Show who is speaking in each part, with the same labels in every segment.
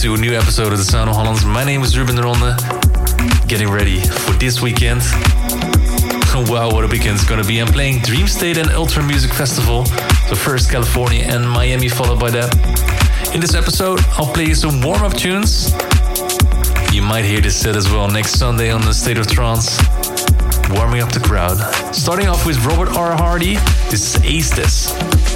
Speaker 1: to a new episode of the Sound of Holland. My name is Ruben Ronde. Getting ready for this weekend. wow, what a weekend's gonna be. I'm playing Dream State and Ultra Music Festival. So first California and Miami, followed by that. In this episode, I'll play you some warm-up tunes. You might hear this set as well next Sunday on the State of Trance. Warming up the crowd. Starting off with Robert R. Hardy, this is Aestas.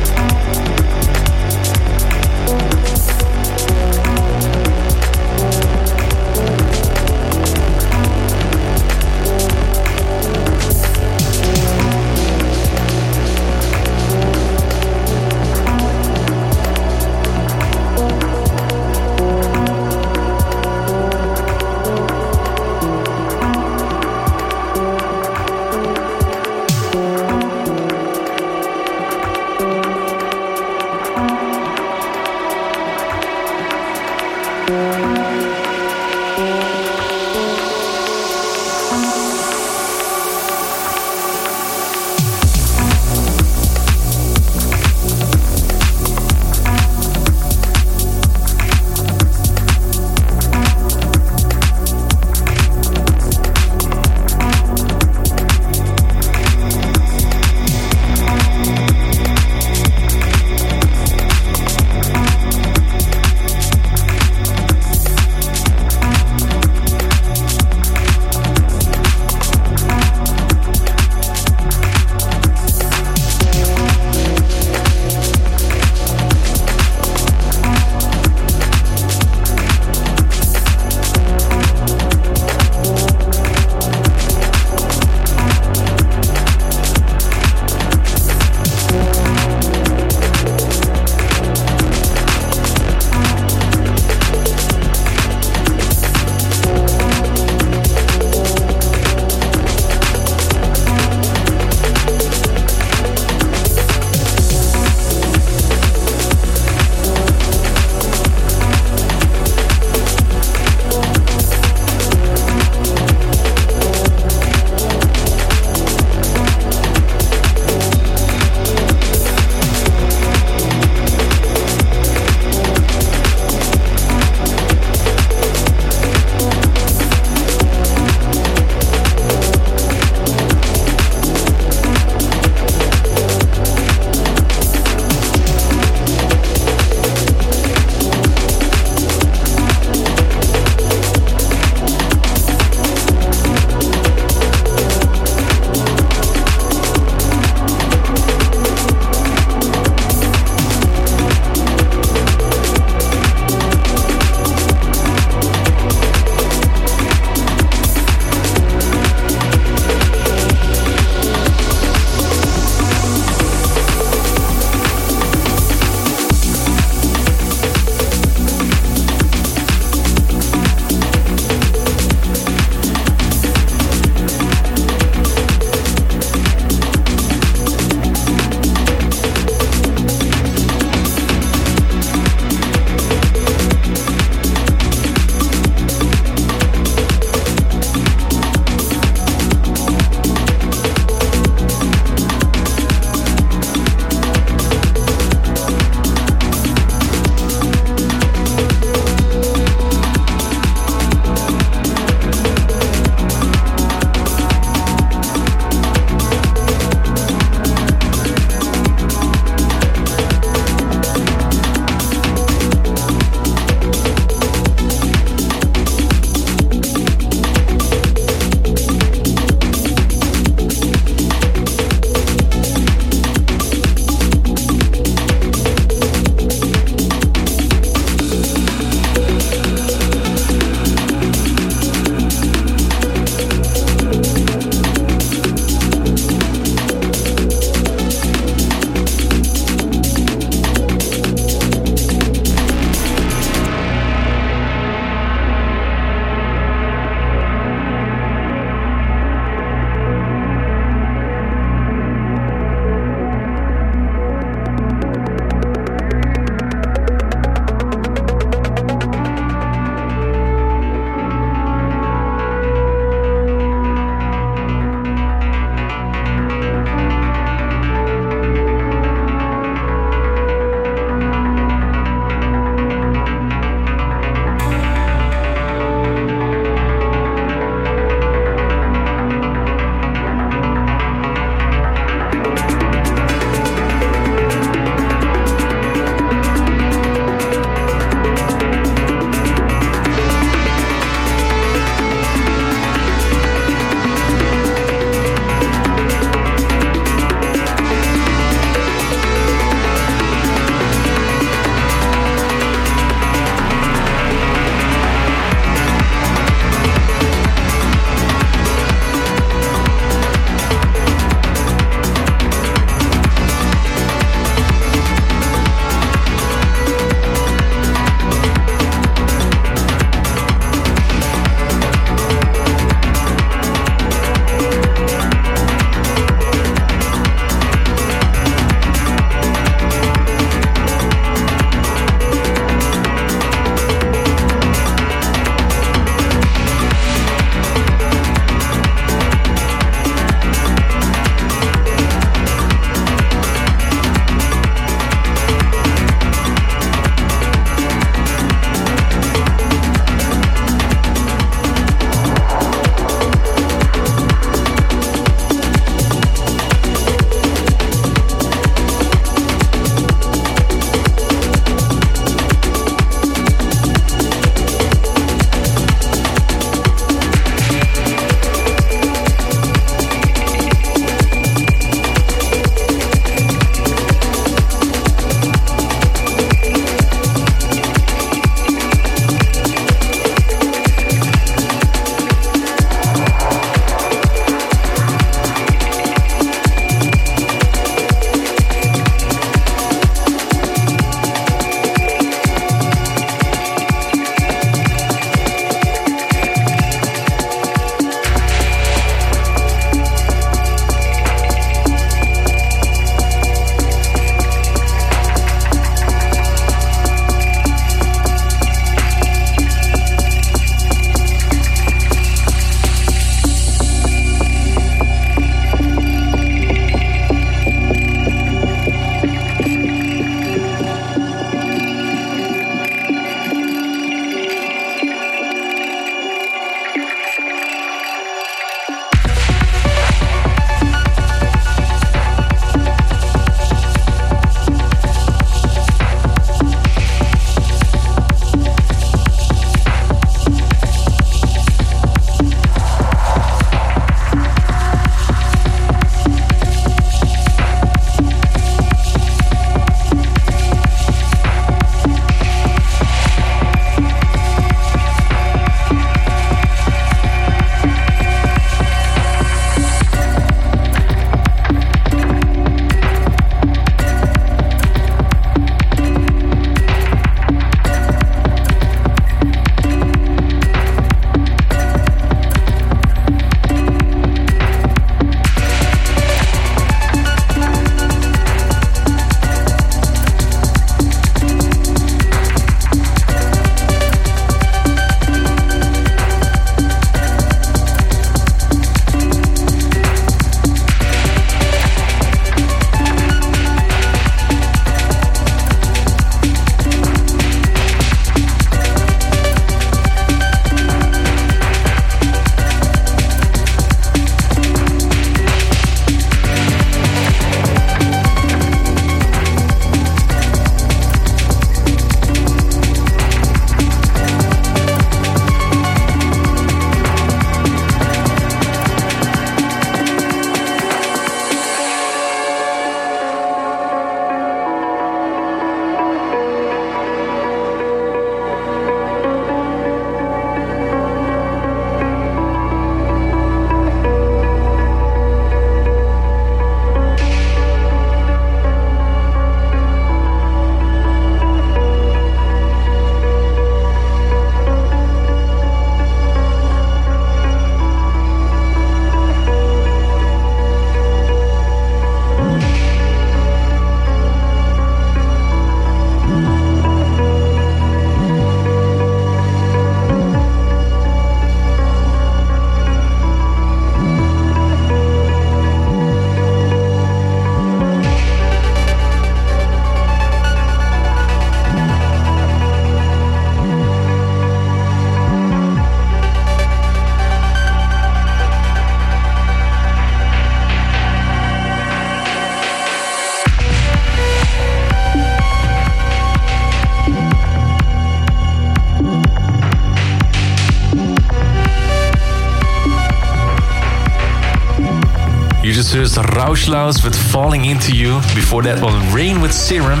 Speaker 1: Heard with Falling Into You. Before that one, Rain with Serum.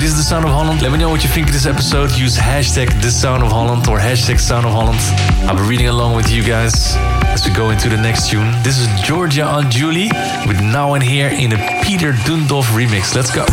Speaker 1: This is the Sound of Holland. Let me know what you think of this episode. Use hashtag the Sound of Holland or hashtag Sound of Holland. I'll be reading along with you guys as we go into the next tune. This is Giorgia Angiuli with Now and Here in a Petar Dundov remix. Let's go.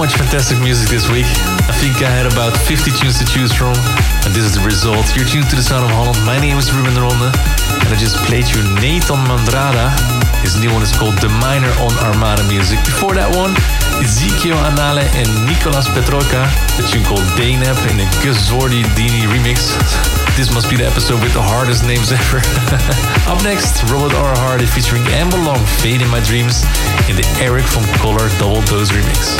Speaker 1: Much fantastic music this week. I think I had about 50 tunes to choose from, and this is the result. You're tuned to the Sound of Holland. My name is Ruben de Ronde, and I just played you Nathan Medrado. His new one is called The Minor on Armada Music. Before that one, Ezequiel Anile and Nicolas Petracca, the tune called Deneb in a Gus Zordi Dini remix. This must be the episode with the hardest names ever. Up next, Robert R. Hardy featuring Amber Long, Fade in My Dreams in the Erich Von Kollar Double Dose remix.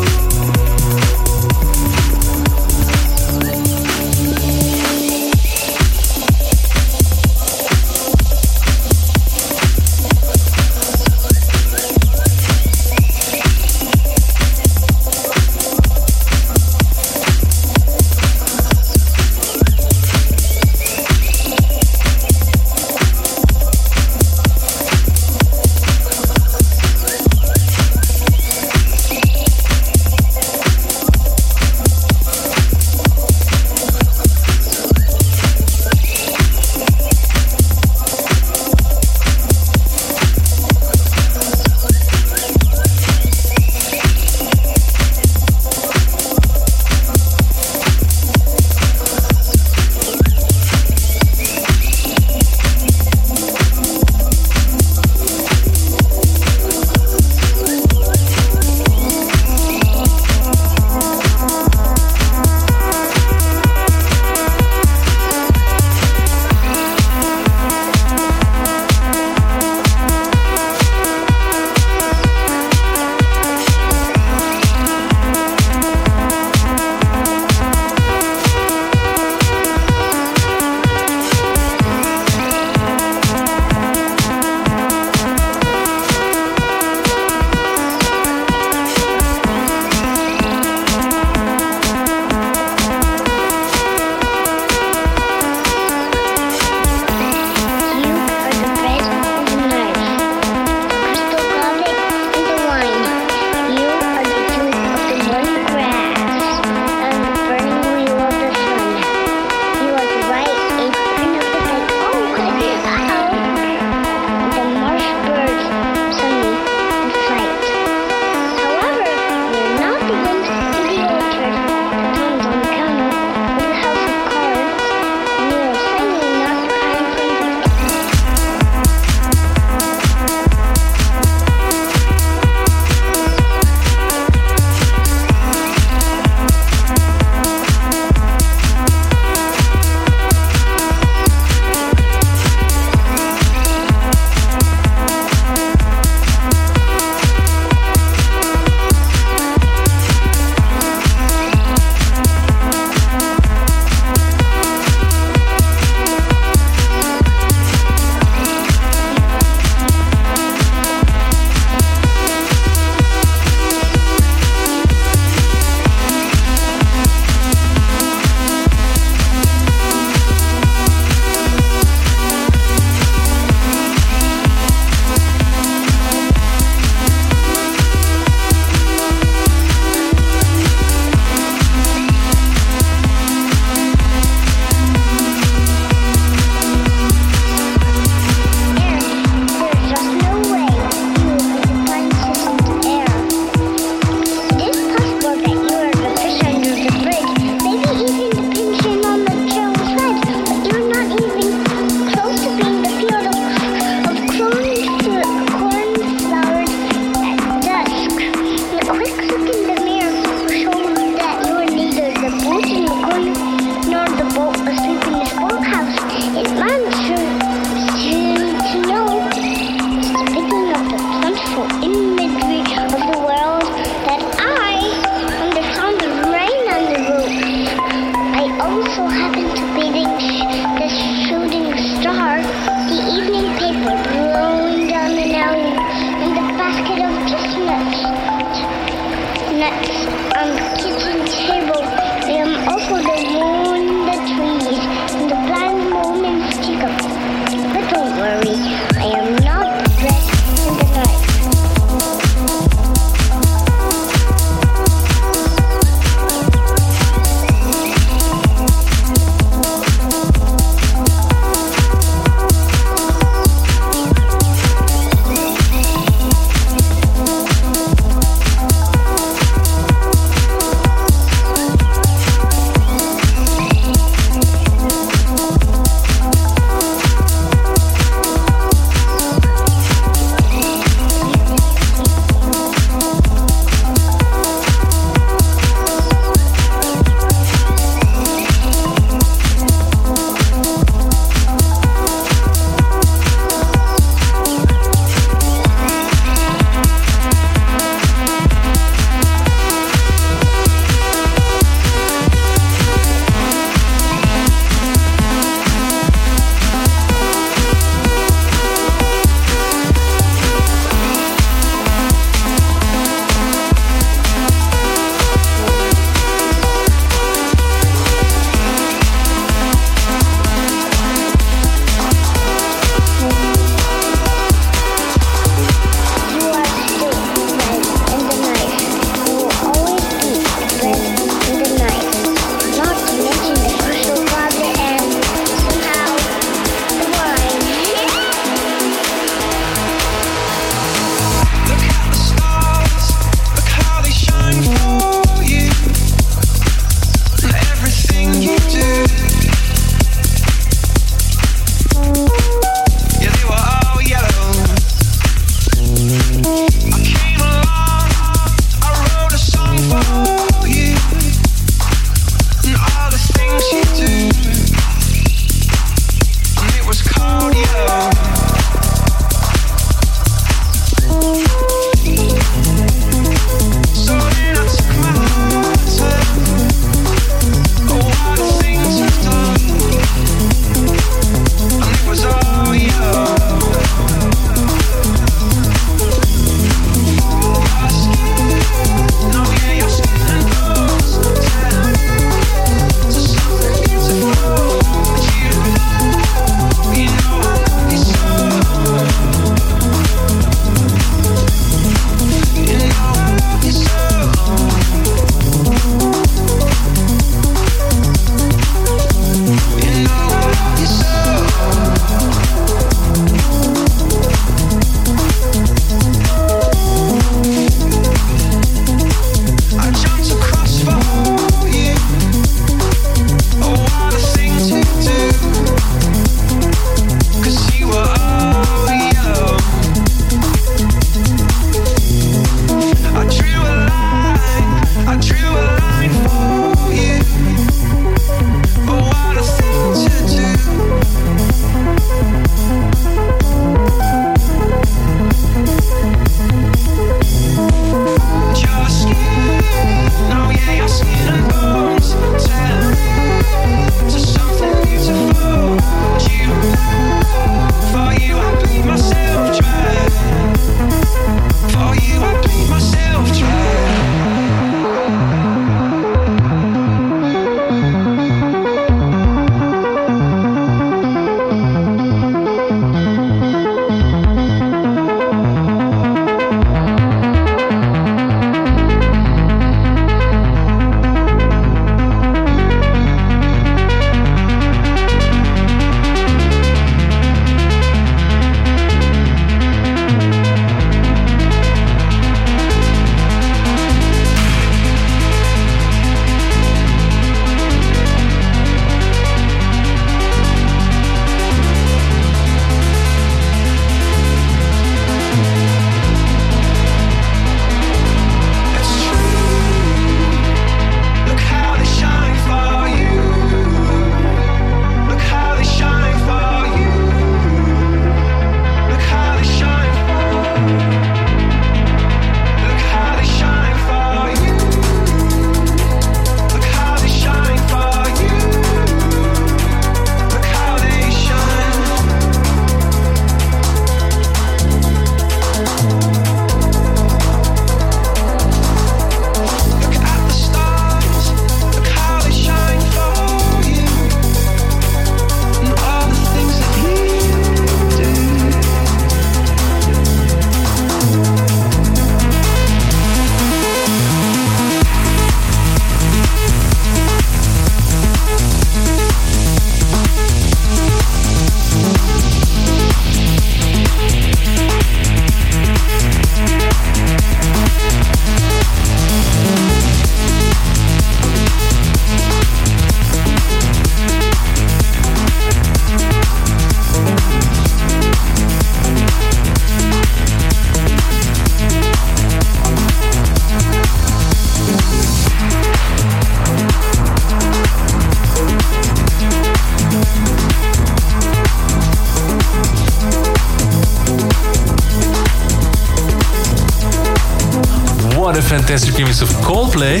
Speaker 1: Fantastic remix of Coldplay.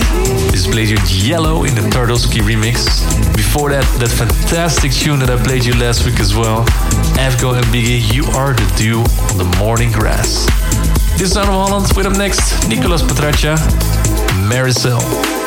Speaker 1: This played you Yellow in the Tvardovsky remix. Before that, that fantastic tune that I played you last week as well. Afgo and Beeghy, You Are the Dew on the Morning Grass. This is Sound of Holland. With up next, Nicolas Petracca, Marisel.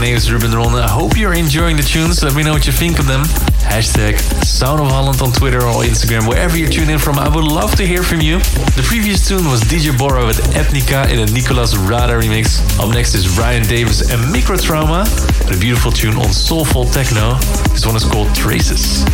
Speaker 1: Name is Ruben Ronde. I hope you're enjoying the tunes. Let me know what you think of them. Hashtag Sound of Holland on Twitter or Instagram, wherever you tune in from. I would love to hear from you. The previous tune was DJ Borra with Ethnica in a Nicolas Rada remix. Up next is Ryan Davis and Microtrauma, a beautiful tune on Soulful Techno. This one is called Traces.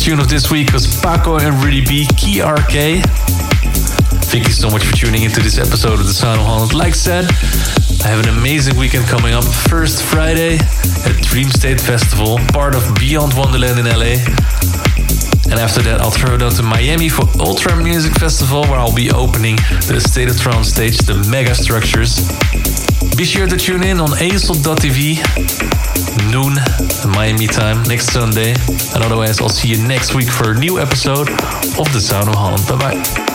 Speaker 1: Tune of this week was Pacco and Rudy B, Key RK. Thank you so much for tuning into this episode of The Sound of Holland. Like said, I have an amazing weekend coming up. First Friday at Dreamstate Festival, part of Beyond Wonderland in LA. And after that, I'll throw it out to Miami for Ultra Music Festival, where I'll be opening the State of Trance stage, the Mega Structures. Be sure to tune in on Aesop.tv, noon Miami time, next Sunday. And otherwise, I'll see you next week for a new episode of The Sound of Holland. Bye bye.